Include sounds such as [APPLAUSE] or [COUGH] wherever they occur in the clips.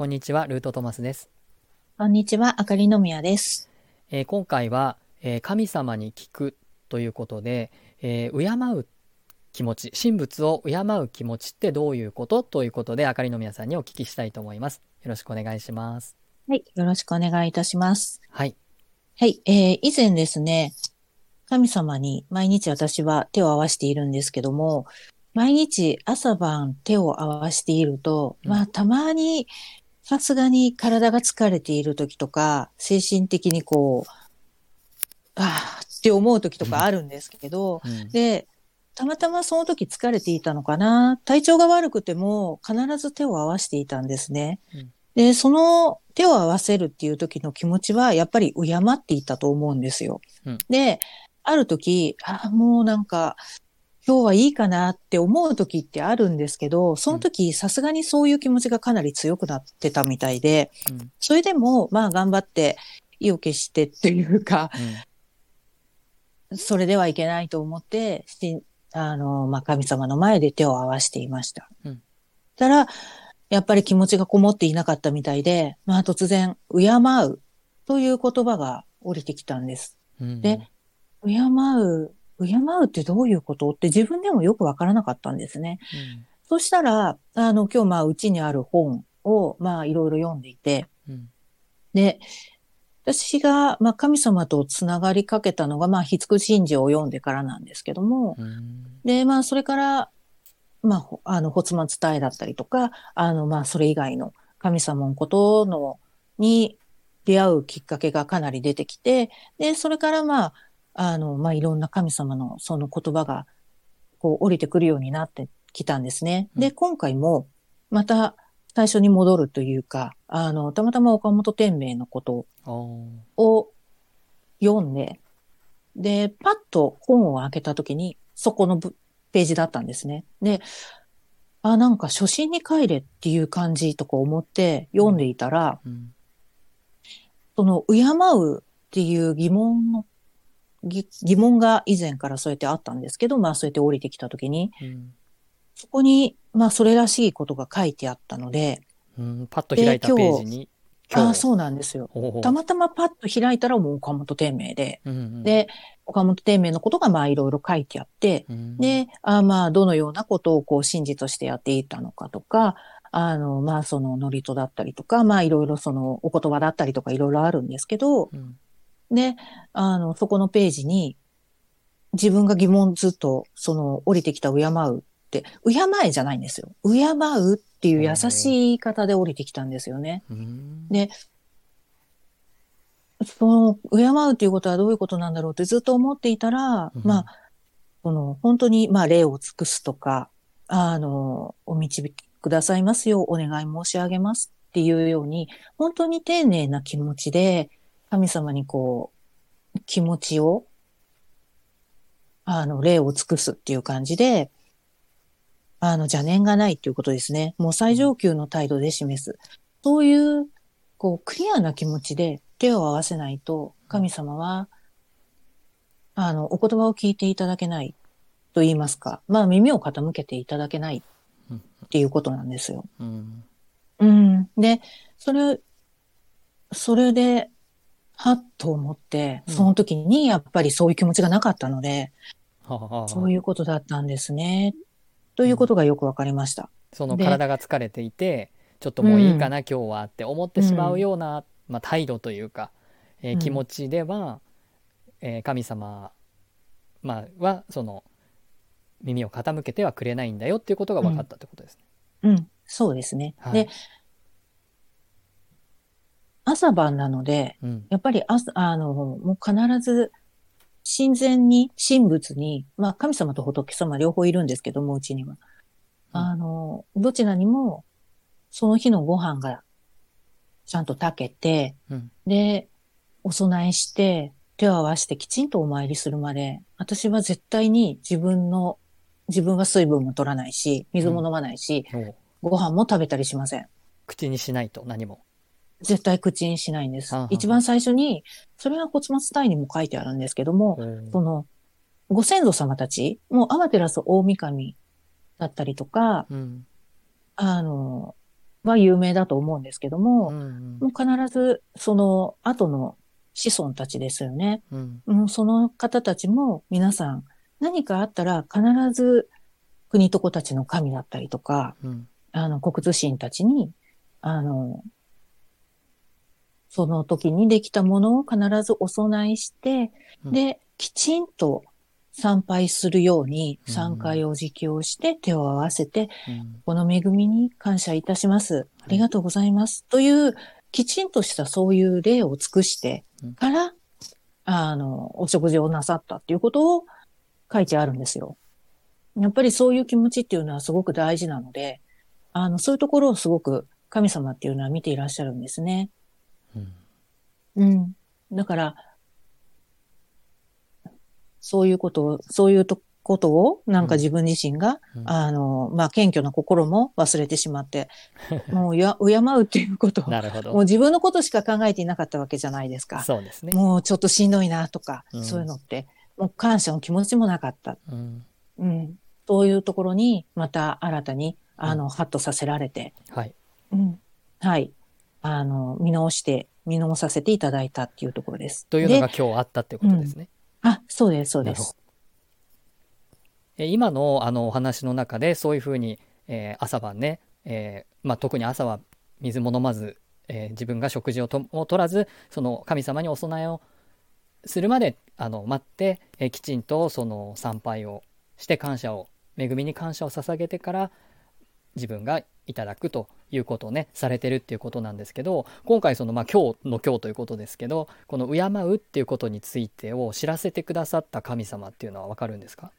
こんにちは、ルートトマスです。こんにちは、あかりのみやです。えー今回は、えー神様に聞くということで、えー敬う気持ち、神仏を敬う気持ちってどういうことということで、あかりのみやさんにお聞きしたいと思います。よろしくお願いします。はい、よろしくお願いいたします。はい。はい、えー、以前ですね、神様に毎日私は手を合わせているんですけども、毎日朝晩手を合わせていると、うんまあたまにさすがに体が疲れている時とか、精神的にこう、ああって思う時とかあるんですけど、うん。で、たまたまその時疲れていたのかな。体調が悪くても必ず手を合わせていたんですね。うん。で、その手を合わせるっていう時の気持ちはやっぱり敬っていたと思うんですよ。うん。で、ある時、ああ、もうなんか、今日はいいかなって思う時ってあるんですけど、その時さすがにそういう気持ちがかなり強くなってたみたいで、うん。それでもまあ頑張って意を決してっていうか、それではいけないと思って、しあの、まあ、神様の前で手を合わせていました。うん。たら、やっぱり気持ちがこもっていなかったみたいで、まあ、突然、敬うという言葉が降りてきたんです。うん。で敬う、敬うってどういうことって自分でもよくわからなかったんですね。そしたら、あの、今日まあ、うちにある本を、まあ、いろいろ読んでいて、うん。うんで、私が、まあ、神様とつながりかけたのが、まあ、筆く神事を読んでからなんですけども、うん。で、まあ、それから、まあほ、あの、骨末伝えだったりとか、あの、まあ、それ以外の神様のことの、に出会うきっかけがかなり出てきて、で、それからまあ、あの、まあ、いろんな神様のその言葉が、こう、降りてくるようになってきたんですね。で、うん今回も、また、最初に戻るというか、あの、たまたま岡本天明のことを読んで、で、パッと本を開けたときに、そこのぶページだったんですね。で、あ、なんか初心に帰れっていう感じとか思って読んでいたら、うんその、敬うっていう疑問の、ぎ疑問が以前からそうやってあったんですけど、まあそうやって降りてきたときに、うんそこに、まあそれらしいことが書いてあったので、うん。パッと開いたページに、ああ、そうなんですよ。たまたまパッと開いたらもう岡本天明で、うんうんで、岡本天明のことがまあいろいろ書いてあって、うんで、あまあ、どのようなことをこう、真実としてやっていたのかとか、あの、まあ、その、祝詞だったりとか、まあ、いろいろその、お言葉だったりとか、いろいろあるんですけど、うんで、あの、そこのページに、自分が疑問ずっと、その、降りてきた敬うって、敬えじゃないんですよ。敬うっていう優しい言い方で降りてきたんですよね。うんでその、敬うっていうことはどういうことなんだろうってずっと思っていたら、うんまあ、その、本当に、まあ、礼を尽くすとか、あの、お導きくださいますようお願い申し上げますっていうように、本当に丁寧な気持ちで、神様にこう、気持ちを、あの、礼を尽くすっていう感じで、あの、邪念がないっていうことですね。もう最上級の態度で示す。そういう、こう、クリアな気持ちで手を合わせないと、神様は、あの、お言葉を聞いていただけないと言いますか、まあ耳を傾けていただけないっていうことなんですよ。うんうん。で、それ、それで、はっと思って、うんその時にやっぱりそういう気持ちがなかったので、はあはあそういうことだったんですね。ということがよくわかりました。そので体が疲れていてちょっともういいかな、今日はって思ってしまうような、まあ、態度というか、えーうん気持ちでは、えー神様、まあ、はその耳を傾けてはくれないんだよっていうことが分かったってことですね。うん。そうですね。はいで、朝晩なので、うんやっぱり朝、あの、もう必ず、神前に、神仏に、まあ、神様と仏様両方いるんですけども、うちには。うんあの、どちらにも、その日のご飯が、ちゃんと炊けて、うんで、お供えして、手を合わせてきちんとお参りするまで、私は絶対に自分の、自分は水分も取らないし、水も飲まないし、おうご飯も食べたりしません。口にしないと何も。絶対口にしないんです。一番最初に、それは骨末体にも書いてあるんですけども、その、ご先祖様たち、もうアマテラス大神だったりとか、うん。あの、は有名だと思うんですけども、うんうん。もう必ずその後の子孫たちですよね。うん。もうその方たちも皆さん何かあったら必ず国と子たちの神だったりとか、うん。あの、国津神たちに、あの、その時にできたものを必ずお供えして、うんで、きちんと参拝するようにうん参拝を自供して手を合わせて、うんこの恵みに感謝いたします。ありがとうございます。という、きちんとしたそういう礼を尽くしてから、あの、お食事をなさったっていうことを書いてあるんですよ。やっぱりそういう気持ちっていうのはすごく大事なので、あの、そういうところをすごく神様っていうのは見ていらっしゃるんですね。うんうん。だから、そういうことを、そういうとことを、なんか自分自身が、うんあの、まあ、謙虚な心も忘れてしまって、[LAUGHS] もうや、敬うっていうことを、なるほどもう自分のことしか考えていなかったわけじゃないですか。そうですねもうちょっとしんどいなとか、うんそういうのって、もう感謝の気持ちもなかった。うんうん。そういうところに、また新たに、あの、ハッとさせられて、はいうん。はい。あの、見直して、見直させていただいたっていうところです。というのがで今日あったっていうことですねあ、そうです、そうです。え今のあのお話の中でそういうふうに、えー朝晩ね、えーまあ、特に朝は水も飲まず、えー自分が食事をとも取らずその神様にお供えをするまであの待って、えーきちんとその参拝をして感謝を恵みに感謝を捧げてから自分がいただくということをねされてるっていうことなんですけど今回そのまあ今日の今日ということですけどこの敬うっていうことについてを知らせてくださった神様っていうのはわかるんですか？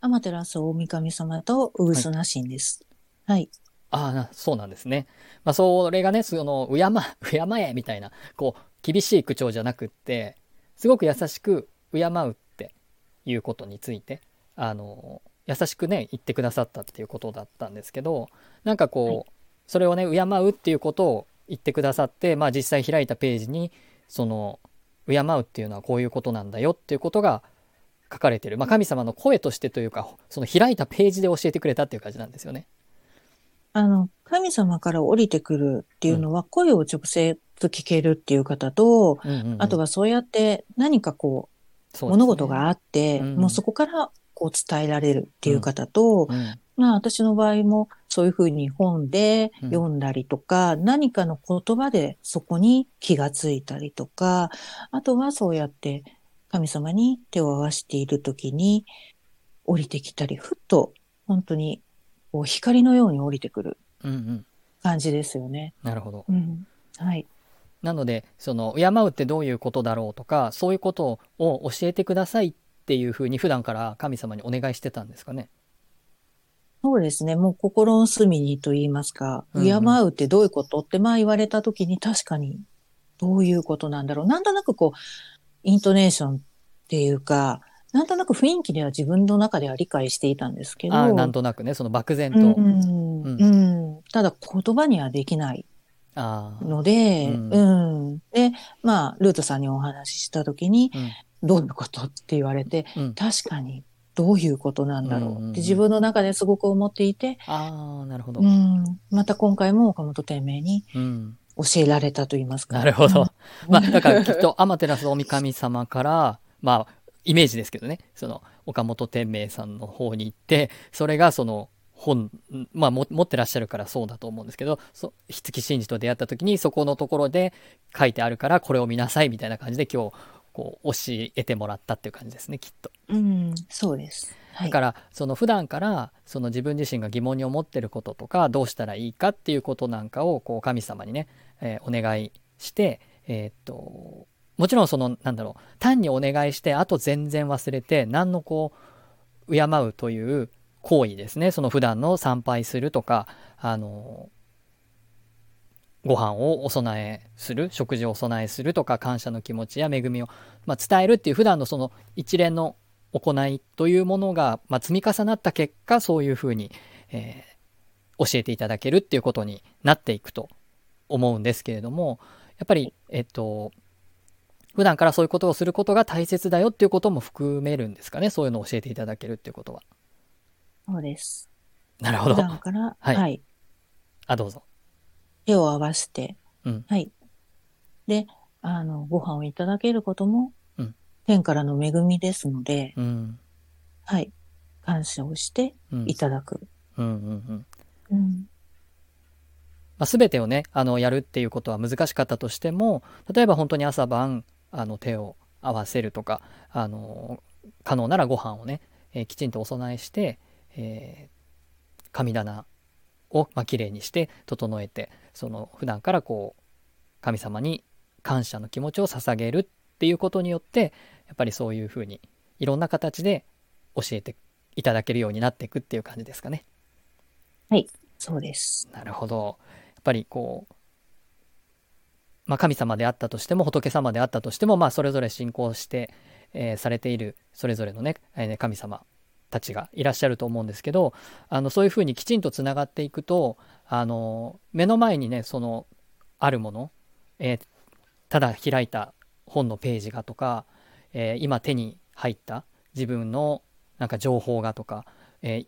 アマテラス大神様とウグスナ神です。はい。ああな、そうなんですね。まあ、それがね、その、敬、[LAUGHS] 敬えみたいな、こう、厳しい口調じゃなくって、すごく優しく、敬うっていうことについて、あの、優しくね、言ってくださったっていうことだったんですけど、なんかこう、はい。それをね、敬うっていうことを言ってくださって、まあ実際開いたページに、その、敬うっていうのはこういうことなんだよっていうことが書かれてる。まあ神様の声としてというか、その開いたページで教えてくれたっていう感じなんですよね。あの、神様から降りてくるっていうのは、声を直接聞けるっていう方と、うんうんうん。あとはそうやって何かこう、ね。物事があって、うん。もうそこからこう伝えられるっていう方と、うんまあ私の場合もそういうふうに本でうん読んだりとか、何かの言葉でそこに気がついたりとか、あとはそうやって神様に手を合わせているときに降りてきたり、ふっと本当にこう光のように降りてくるうんうん感じですよね。なるほど。うん。はい。なので、その、敬うってどういうことだろうとか、そういうことを教えてくださいっていうふうに普段から神様にお願いしてたんですかね？そうですね。もう心の隅にと言いますか、敬うってどういうこと？ってまあ言われたときに確かにどういうことなんだろう？なんとなくこう、イントネーションっていうか、なんとなく雰囲気では自分の中では理解していたんですけど。ああ、なんとなくね、その漠然と。うん、うんうん。ただ言葉にはできないので、うんうん。で、まあ、ルートさんにお話ししたときに、うんどういうことって言われて、うん。確かにどういうことなんだろうって自分の中ですごく思っていて、ああ、なるほど。ううん。ん。また今回も岡本天明に教えられたと言いますか。なるほど。うん [LAUGHS] まあ、だからきっと、天照大神様から、まあ、イメージですけどね、その、岡本天明さんの方に行って、それがその、本、まあ、も持ってらっしゃるからそうだと思うんですけど、そ筆記真嗣と出会った時に、そこのところで書いてあるから、これを見なさいみたいな感じで今日、こう、教えてもらったっていう感じですね、きっと。うん、そうです。はい。だから、その普段から、その自分自身が疑問に思ってることとか、どうしたらいいかっていうことなんかを、こう、神様にね、えーお願いして、えーっと、もちろんその、なんだろう、単にお願いして、あと全然忘れて、何のこう、敬うという行為ですね、その普段の参拝するとか、あの、ご飯をお供えする、食事をお供えするとか、感謝の気持ちや恵みを、まあ、伝えるっていう普段のその一連の行いというものが、まあ、積み重なった結果そういうふうに、えー教えていただけるっていうことになっていくと思うんですけれどもやっぱりえっと普段からそういうことをすることが大切だよっていうことも含めるんですかねそういうのを教えていただけるっていうことは。そうです。なるほど。普段から、はいはい。あ、どうぞ。手を合わせて、うんはい。で、あの、ご飯をいただけることも、うん天からの恵みですので、うん。はい。感謝をしてうん。いただく。うんうんうん。うん。まあ、全てをねあのやるっていうことは難しかったとしても例えば本当に朝晩あの手を合わせるとかあの可能ならご飯をね、えーきちんとお供えして、えー神棚を、まあ綺麗にして整えてその普段からこう神様に感謝の気持ちを捧げるっていうことによってやっぱりそういうふうにいろんな形で教えていただけるようになっていくっていう感じですかね。そうです。なるほど。やっぱりこう、まあ、神様であったとしても仏様であったとしても、まあ、それぞれ信仰して、えーされているそれぞれのね、えーね神様たちがいらっしゃると思うんですけどあのそういうふうにきちんとつながっていくとあの目の前にねそのあるもの、えーただ開いた本のページがとか、えー今手に入った自分のなんか情報がとか、えー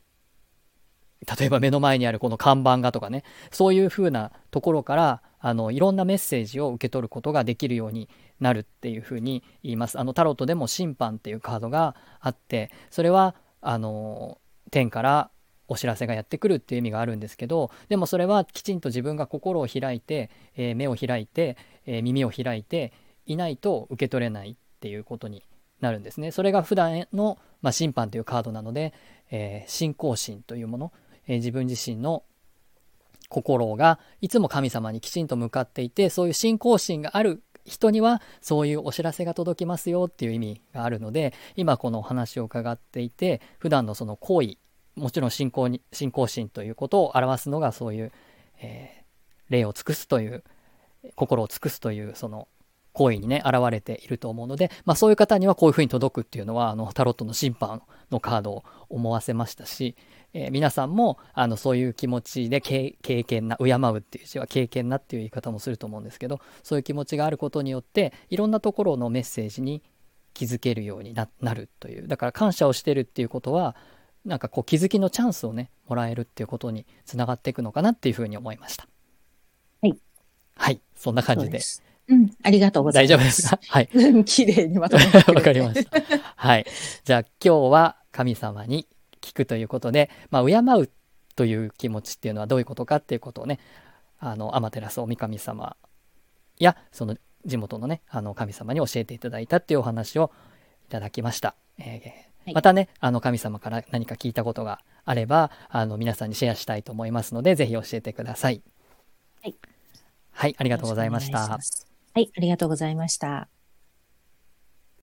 例えば目の前にあるこの看板がとかねそういう風なところからあのいろんなメッセージを受け取ることができるようになるっていう風に言います。あのタロットでも審判っていうカードがあってそれはあの天からお知らせがやってくるっていう意味があるんですけどでもそれはきちんと自分が心を開いて、えー目を開いて、えー耳を開いていないと受け取れないっていうことになるんですね。それが普段の、まあ、審判というカードなので、えー信仰心というものえ自分自身の心がいつも神様にきちんと向かっていてそういう信仰心がある人にはそういうお知らせが届きますよっていう意味があるので今このお話を伺っていて普段のその行為もちろん信仰に信仰心ということを表すのがそういう、えー礼を尽くすという心を尽くすというその行為にね現れていると思うので、まあ、そういう方にはこういうふうに届くっていうのはあのタロットの審判のカードを思わせましたし、えー皆さんもあのそういう気持ちで経経験な敬うっていう字は経験なっていう言い方もすると思うんですけどそういう気持ちがあることによっていろんなところのメッセージに気づけるようにななるというだから感謝をしてるっていうことはなんかこう気づきのチャンスをねもらえるっていうことにつながっていくのかなっていうふうに思いました。はい。はい。そんな感じで。そうん、ありがとうござい大ます。丈夫ですか？はいうん [LAUGHS] 綺麗にまとめてくれて [LAUGHS] わかりました。はい。じゃあ今日は神様に聞くということで、まあ、敬うという気持ちっていうのはどういうことかっていうことをね、あの、天照大神様や、その地元のね、あの神様に教えていただいたっていうお話をいただきました。えーはいまたね、あの神様から何か聞いたことがあれば、あの皆さんにシェアしたいと思いますので、ぜひ教えてください。はい。はい、ありがとうございましたはい、ありがとうございました。